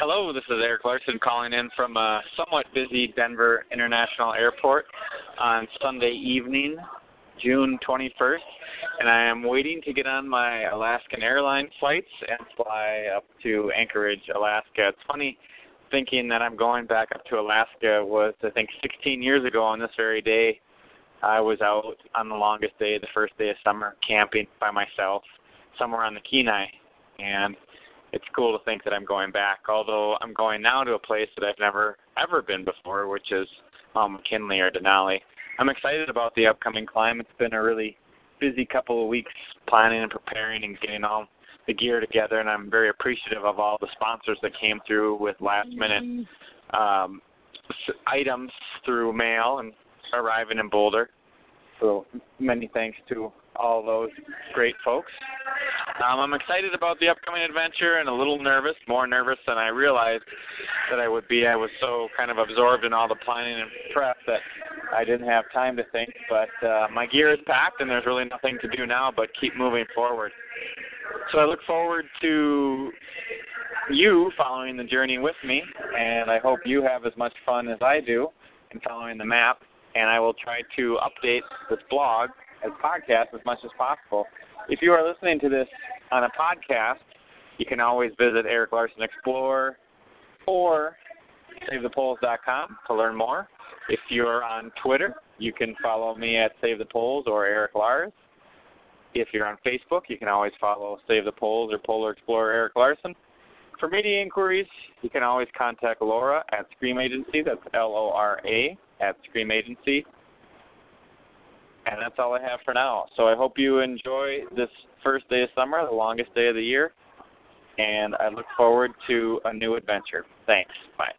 Hello, this is Eric Larsen calling in from a somewhat busy Denver International Airport on Sunday evening, June 21st, and I am waiting to get on my Alaskan Airlines flights and fly up to Anchorage, Alaska. It's funny thinking that I'm going back up to Alaska was I think 16 years ago on this very day. I was out on the longest day, the first day of summer, camping by myself somewhere on the Kenai, and it's cool to think that I'm going back. Although I'm going now to a place that I've never ever been before, which is um, McKinley or Denali. I'm excited about the upcoming climb. It's been a really busy couple of weeks planning and preparing and getting all the gear together, and I'm very appreciative of all the sponsors that came through with last minute um, items through mail and arriving in Boulder. So many thanks to all those great folks. Um, I'm excited about the upcoming adventure and a little nervous, more nervous than I realized that I would be. I was so kind of absorbed in all the planning and prep that I didn't have time to think. But uh, my gear is packed, and there's really nothing to do now but keep moving forward. So I look forward to you following the journey with me, and I hope you have as much fun as I do in following the map. And I will try to update this blog as podcast as much as possible. If you are listening to this on a podcast, you can always visit Eric Larsen Explorer or SaveThePoles.com to learn more. If you're on Twitter, you can follow me at Save the Poles or Eric Lars. If you're on Facebook, you can always follow Save the Poles or Polar Explorer Eric Larsen. For media inquiries, you can always contact Laura at Scream Agency. That's L O R A at Scream Agency. And that's all I have for now. So I hope you enjoy this first day of summer, the longest day of the year. And I look forward to a new adventure. Thanks. Bye.